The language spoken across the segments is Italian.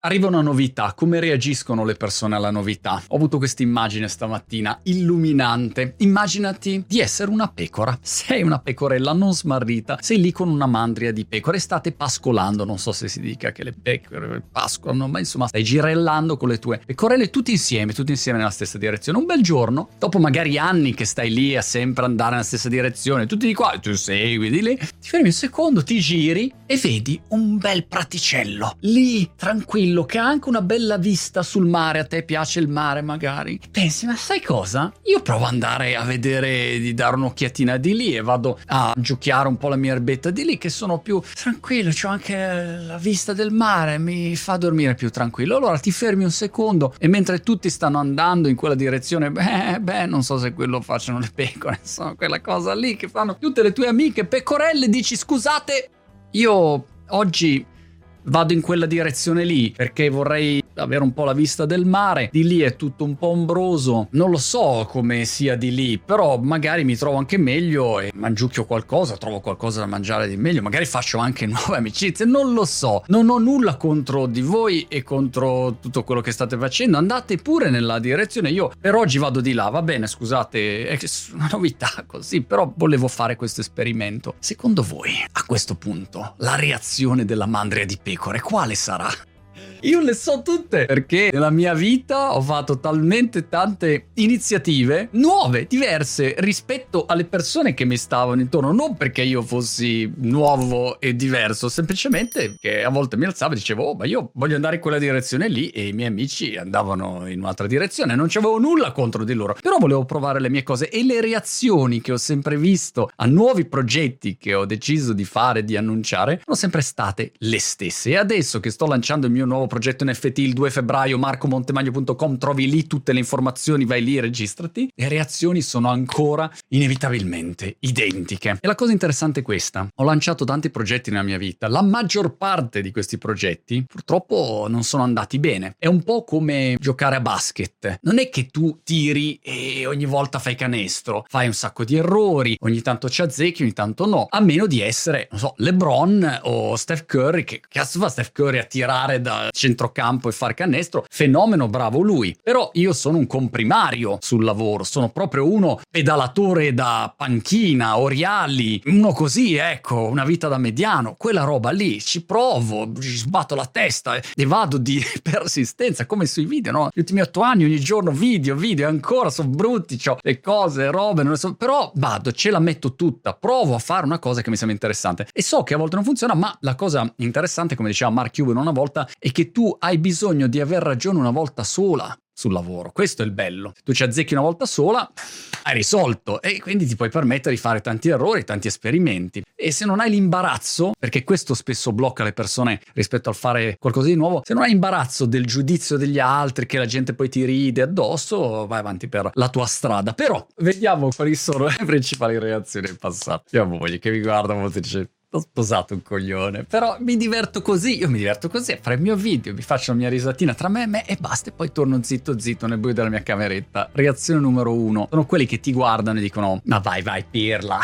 Arriva una novità, come reagiscono le persone alla novità? Ho avuto questa immagine stamattina, illuminante. Immaginati di essere una pecora. Sei una pecorella non smarrita, sei lì con una mandria di pecore, state pascolando, non so se si dica che le pecore pascolano, ma insomma stai girellando con le tue pecorelle tutti insieme, tutti insieme nella stessa direzione. Un bel giorno, dopo magari anni che stai lì a sempre andare nella stessa direzione, tutti di qua, tu segui di lì, ti fermi un secondo, ti giri e vedi un bel praticello, lì tranquillo tranquillo, che ha anche una bella vista sul mare, a te piace il mare magari, pensi, ma sai cosa? Io provo ad andare a vedere, di dare un'occhiatina di lì e vado a giochiare un po' la mia erbetta di lì, che sono più tranquillo, ho anche la vista del mare, mi fa dormire più tranquillo. Allora ti fermi un secondo e mentre tutti stanno andando in quella direzione, beh, beh, non so se quello facciano le pecore, insomma, quella cosa lì che fanno tutte le tue amiche pecorelle, dici scusate, io oggi vado in quella direzione lì perché vorrei avere un po' la vista del mare. Di lì è tutto un po' ombroso. Non lo so come sia di lì, però magari mi trovo anche meglio e mangiucchio qualcosa, trovo qualcosa da mangiare di meglio. Magari faccio anche nuove amicizie. Non lo so. Non ho nulla contro di voi e contro tutto quello che state facendo. Andate pure nella direzione. Io per oggi vado di là. Va bene, scusate, è una novità così, però volevo fare questo esperimento. Secondo voi, a questo punto, la reazione della mandria di pecore quale sarà? Io le so tutte perché nella mia vita ho fatto talmente tante iniziative nuove, diverse rispetto alle persone che mi stavano intorno. Non perché io fossi nuovo e diverso, semplicemente che a volte mi alzavo e dicevo, oh, ma io voglio andare in quella direzione lì e i miei amici andavano in un'altra direzione. Non c'avevo nulla contro di loro, però volevo provare le mie cose e le reazioni che ho sempre visto a nuovi progetti che ho deciso di fare, di annunciare, sono sempre state le stesse. E adesso che sto lanciando il mio nuovo progetto NFT il 2 febbraio, marcomontemagno.com, trovi lì tutte le informazioni, vai lì registrati. Le reazioni sono ancora inevitabilmente identiche. E la cosa interessante è questa, ho lanciato tanti progetti nella mia vita, la maggior parte di questi progetti purtroppo non sono andati bene. È un po' come giocare a basket, non è che tu tiri e ogni volta fai canestro, fai un sacco di errori, ogni tanto ci azzecchi, ogni tanto no, a meno di essere, non so, LeBron o Steph Curry, che cazzo fa Steph Curry a tirare da centrocampo e fare canestro, fenomeno bravo lui. Però io sono un comprimario sul lavoro, sono proprio uno pedalatore da panchina, oriali, uno così, ecco, una vita da mediano, quella roba lì, ci provo, ci sbatto la testa e vado di persistenza, come sui video, no? Gli ultimi otto anni, ogni giorno video, video, ancora sono brutti, ho le cose, robe, non le so, però vado, ce la metto tutta, provo a fare una cosa che mi sembra interessante e so che a volte non funziona, ma la cosa interessante, come diceva Mark Cuban una volta, è che tu hai bisogno di aver ragione una volta sola sul lavoro. Questo è il bello. Tu ci azzecchi una volta sola, hai risolto e quindi ti puoi permettere di fare tanti errori, tanti esperimenti. E se non hai l'imbarazzo, perché questo spesso blocca le persone rispetto al fare qualcosa di nuovo, se non hai imbarazzo del giudizio degli altri, che la gente poi ti ride addosso, vai avanti per la tua strada. Però vediamo quali sono le principali reazioni del passato. Io ho moglie che mi guarda a volte dice ho sposato un coglione, però mi diverto così, io mi diverto così, a fare il mio video, mi faccio la mia risatina tra me e me e basta e poi torno zitto zitto nel buio della mia cameretta. Reazione numero uno, sono quelli che ti guardano e dicono ma vai vai pirla,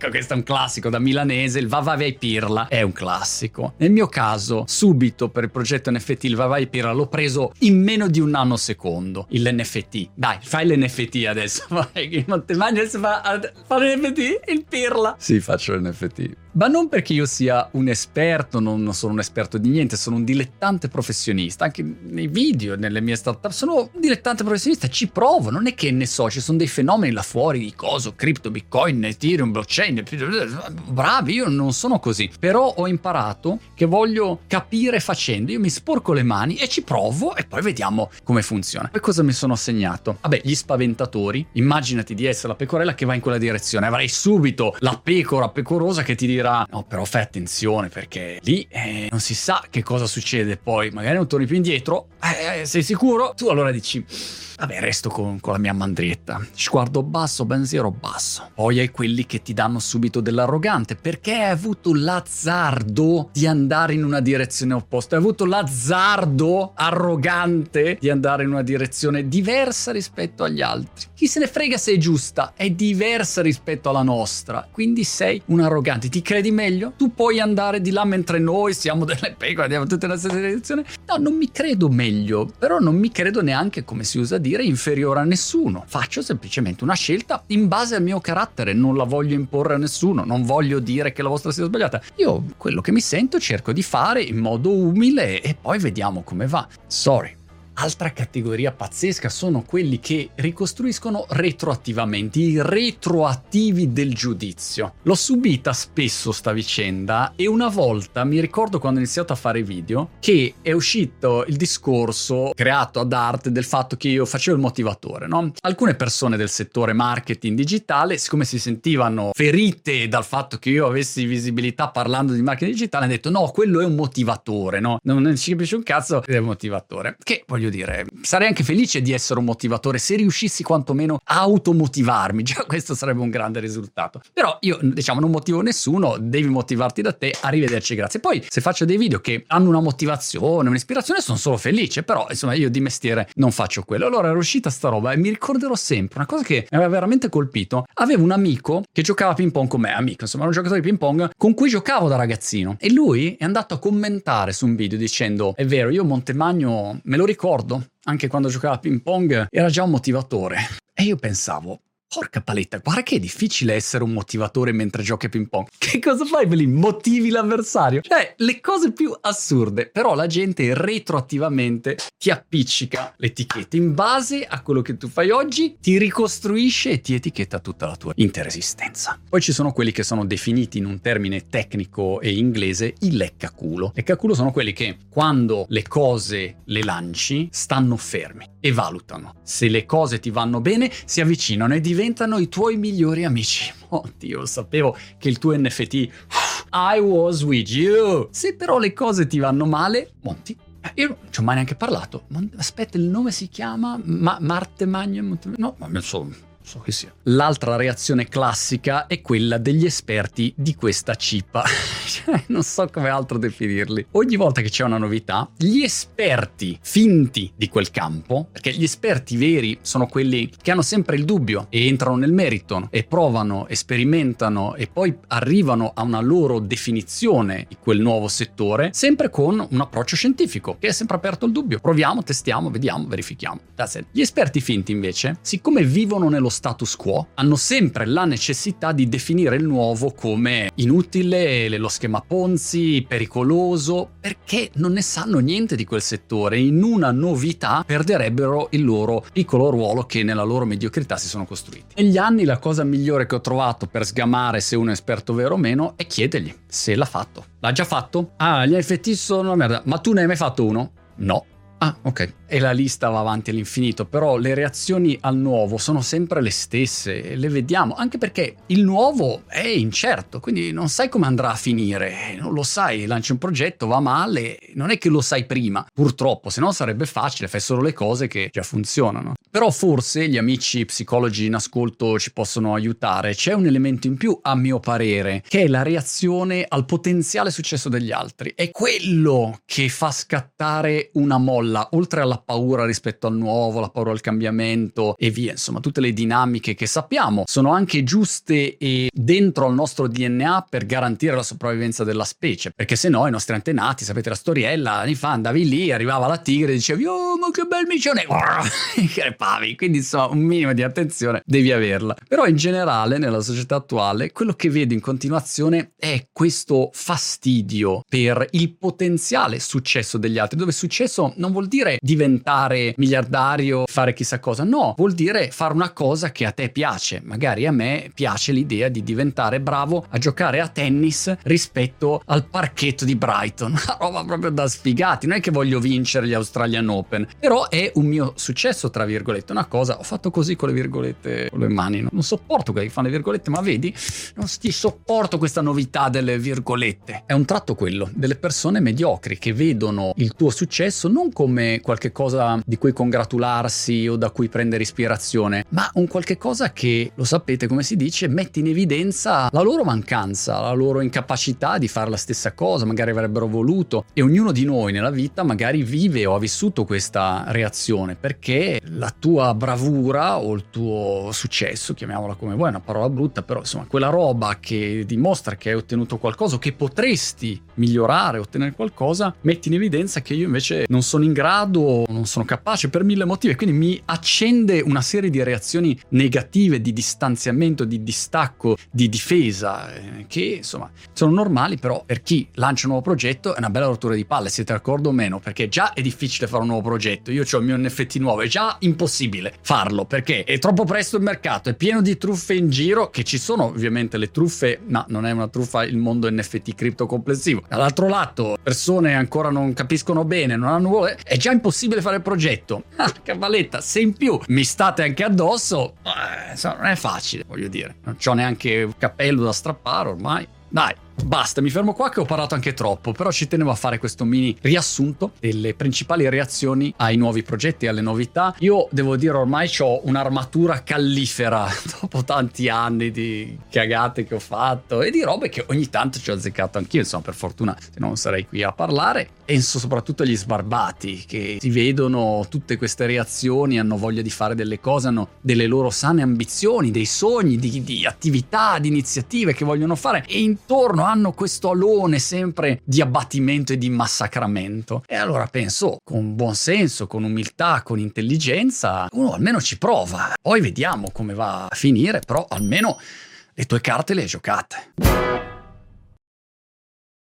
ecco questo è un classico da milanese, il va vai vai pirla è un classico. Nel mio caso, subito per il progetto NFT il va vai pirla l'ho preso in meno di un nanosecondo, l'NFT. Dai, fai l'NFT adesso, vai, mangi adesso fa, fa l'NFT, il pirla. Sì, faccio l'NFT. Ma non perché io sia un esperto, non sono un esperto di niente, sono un dilettante professionista, anche nei video, nelle mie startup, sono un dilettante professionista, ci provo, non è che ne so, ci sono dei fenomeni là fuori di coso, cripto, bitcoin, ethereum, blockchain, bravi, io non sono così, però ho imparato che voglio capire facendo, io mi sporco le mani e ci provo e poi vediamo come funziona. Poi cosa mi sono assegnato? Vabbè, gli spaventatori, immaginati di essere la pecorella che va in quella direzione, avrai subito la pecora pecorosa che ti dirà dirà no però fai attenzione perché lì eh, non si sa che cosa succede poi magari non torni più indietro eh, eh sei sicuro? tu allora dici vabbè resto con, con la mia mandrietta sguardo basso pensiero basso poi hai quelli che ti danno subito dell'arrogante perché hai avuto l'azzardo di andare in una direzione opposta, hai avuto l'azzardo arrogante di andare in una direzione diversa rispetto agli altri. Chi se ne frega se è giusta, è diversa rispetto alla nostra, quindi sei un arrogante, ti credi meglio? Tu puoi andare di là mentre noi siamo delle pecore, andiamo tutte nella stessa direzione? No, non mi credo meglio, però non mi credo neanche, come si usa dire, inferiore a nessuno. Faccio semplicemente una scelta in base al mio carattere, non la voglio imporre a nessuno, non voglio dire che la vostra sia sbagliata. Io quello che mi sento cerco di fare in modo umile e poi vediamo come va. Sorry. Altra categoria pazzesca sono quelli che ricostruiscono retroattivamente, i retroattivi del giudizio. L'ho subita spesso sta vicenda e una volta mi ricordo quando ho iniziato a fare video che è uscito il discorso creato ad arte del fatto che io facevo il motivatore, no? Alcune persone del settore marketing digitale, siccome si sentivano ferite dal fatto che io avessi visibilità parlando di marketing digitale, hanno detto no, quello è un motivatore, no? Non ci capisce un cazzo, è un motivatore. Che voglio dire, sarei anche felice di essere un motivatore se riuscissi quantomeno a automotivarmi, già questo sarebbe un grande risultato. Però io, diciamo, non motivo nessuno, devi motivarti da te, arrivederci, grazie. Poi se faccio dei video che hanno una motivazione, un'ispirazione, sono solo felice, però insomma io di mestiere non faccio quello. Allora era uscita sta roba e mi ricorderò sempre una cosa che mi aveva veramente colpito. Avevo un amico che giocava a ping pong con me, amico, insomma, era un giocatore di ping pong con cui giocavo da ragazzino e lui è andato a commentare su un video dicendo è vero, io Montemagno me lo ricordo ricordo, anche quando giocava a ping pong, era già un motivatore. E io pensavo, Porca paletta, guarda che è difficile essere un motivatore mentre giochi a ping pong. Che cosa fai lì? Motivi l'avversario? Cioè, le cose più assurde. Però la gente retroattivamente ti appiccica l'etichetta. In base a quello che tu fai oggi, ti ricostruisce e ti etichetta tutta la tua intera esistenza. Poi ci sono quelli che sono definiti in un termine tecnico e inglese i leccaculo. Leccaculo sono quelli che quando le cose le lanci stanno fermi e valutano. Se le cose ti vanno bene, si avvicinano e diventano diventano i tuoi migliori amici. Oddio, sapevo che il tuo NFT I was with you. Se però le cose ti vanno male, Monti io non ci ho mai neanche parlato. Aspetta, il nome si chiama Ma- Marte Magno? No, ma non so che sia. L'altra reazione classica è quella degli esperti di questa cippa. Cioè, non so come altro definirli. Ogni volta che c'è una novità, gli esperti finti di quel campo, perché gli esperti veri sono quelli che hanno sempre il dubbio e entrano nel merito e provano, sperimentano e poi arrivano a una loro definizione di quel nuovo settore, sempre con un approccio scientifico, che è sempre aperto al dubbio. Proviamo, testiamo, vediamo, verifichiamo. Gli esperti finti invece, siccome vivono nello status quo, hanno sempre la necessità di definire il nuovo come inutile, lo schema Ponzi, pericoloso, perché non ne sanno niente di quel settore. In una novità perderebbero il loro piccolo ruolo che nella loro mediocrità si sono costruiti. Negli anni la cosa migliore che ho trovato per sgamare se uno è esperto vero o meno è chiedergli se l'ha fatto. L'ha già fatto? Ah, gli NFT sono una merda. Ma tu ne hai mai fatto uno? No. Ah, ok e la lista va avanti all'infinito, però le reazioni al nuovo sono sempre le stesse, le vediamo, anche perché il nuovo è incerto, quindi non sai come andrà a finire, non lo sai, lanci un progetto, va male, non è che lo sai prima, purtroppo, se no sarebbe facile, fai solo le cose che già funzionano. Però forse gli amici psicologi in ascolto ci possono aiutare, c'è un elemento in più a mio parere, che è la reazione al potenziale successo degli altri, è quello che fa scattare una molla, oltre alla paura rispetto al nuovo, la paura al cambiamento e via, insomma tutte le dinamiche che sappiamo sono anche giuste e dentro al nostro DNA per garantire la sopravvivenza della specie, perché se no i nostri antenati, sapete la storiella, anni fa andavi lì, arrivava la tigre e dicevi oh ma che bel micione, crepavi, quindi insomma un minimo di attenzione devi averla. Però in generale nella società attuale quello che vedo in continuazione è questo fastidio per il potenziale successo degli altri, dove successo non vuol dire diventare diventare miliardario, fare chissà cosa. No, vuol dire fare una cosa che a te piace. Magari a me piace l'idea di diventare bravo a giocare a tennis rispetto al parchetto di Brighton. Una roba proprio da sfigati. Non è che voglio vincere gli Australian Open, però è un mio successo, tra virgolette. Una cosa, ho fatto così con le virgolette, con le mani. Non sopporto che fanno le virgolette, ma vedi, non ti sopporto questa novità delle virgolette. È un tratto quello delle persone mediocri che vedono il tuo successo non come come qualche cosa di cui congratularsi o da cui prendere ispirazione, ma un qualche cosa che, lo sapete come si dice, mette in evidenza la loro mancanza, la loro incapacità di fare la stessa cosa, magari avrebbero voluto. E ognuno di noi nella vita magari vive o ha vissuto questa reazione perché la tua bravura o il tuo successo, chiamiamola come vuoi, è una parola brutta, però insomma quella roba che dimostra che hai ottenuto qualcosa che potresti migliorare, ottenere qualcosa, metti in evidenza che io invece non sono in grado, non sono capace per mille motivi, quindi mi accende una serie di reazioni negative, di distanziamento, di distacco, di difesa, eh, che insomma sono normali, però per chi lancia un nuovo progetto è una bella rottura di palle, siete d'accordo o meno? Perché già è difficile fare un nuovo progetto, io ho il mio NFT nuovo, è già impossibile farlo perché è troppo presto il mercato, è pieno di truffe in giro, che ci sono ovviamente le truffe, ma non è una truffa il mondo NFT cripto complessivo. Dall'altro lato, persone ancora non capiscono bene, non hanno è già impossibile fare il progetto. Ah, cavalletta, se in più mi state anche addosso, eh, non è facile, voglio dire. Non ho neanche un cappello da strappare ormai. Dai, Basta, mi fermo qua che ho parlato anche troppo, però ci tenevo a fare questo mini riassunto delle principali reazioni ai nuovi progetti, alle novità. Io devo dire ormai ho un'armatura callifera dopo tanti anni di cagate che ho fatto e di robe che ogni tanto ci ho azzeccato anch'io, insomma per fortuna se non sarei qui a parlare. Penso soprattutto agli sbarbati che si vedono tutte queste reazioni, hanno voglia di fare delle cose, hanno delle loro sane ambizioni, dei sogni, di, di attività, di iniziative che vogliono fare e intorno hanno questo alone sempre di abbattimento e di massacramento. E allora penso, con buon senso, con umiltà, con intelligenza, uno almeno ci prova. Poi vediamo come va a finire, però almeno le tue carte le hai giocate.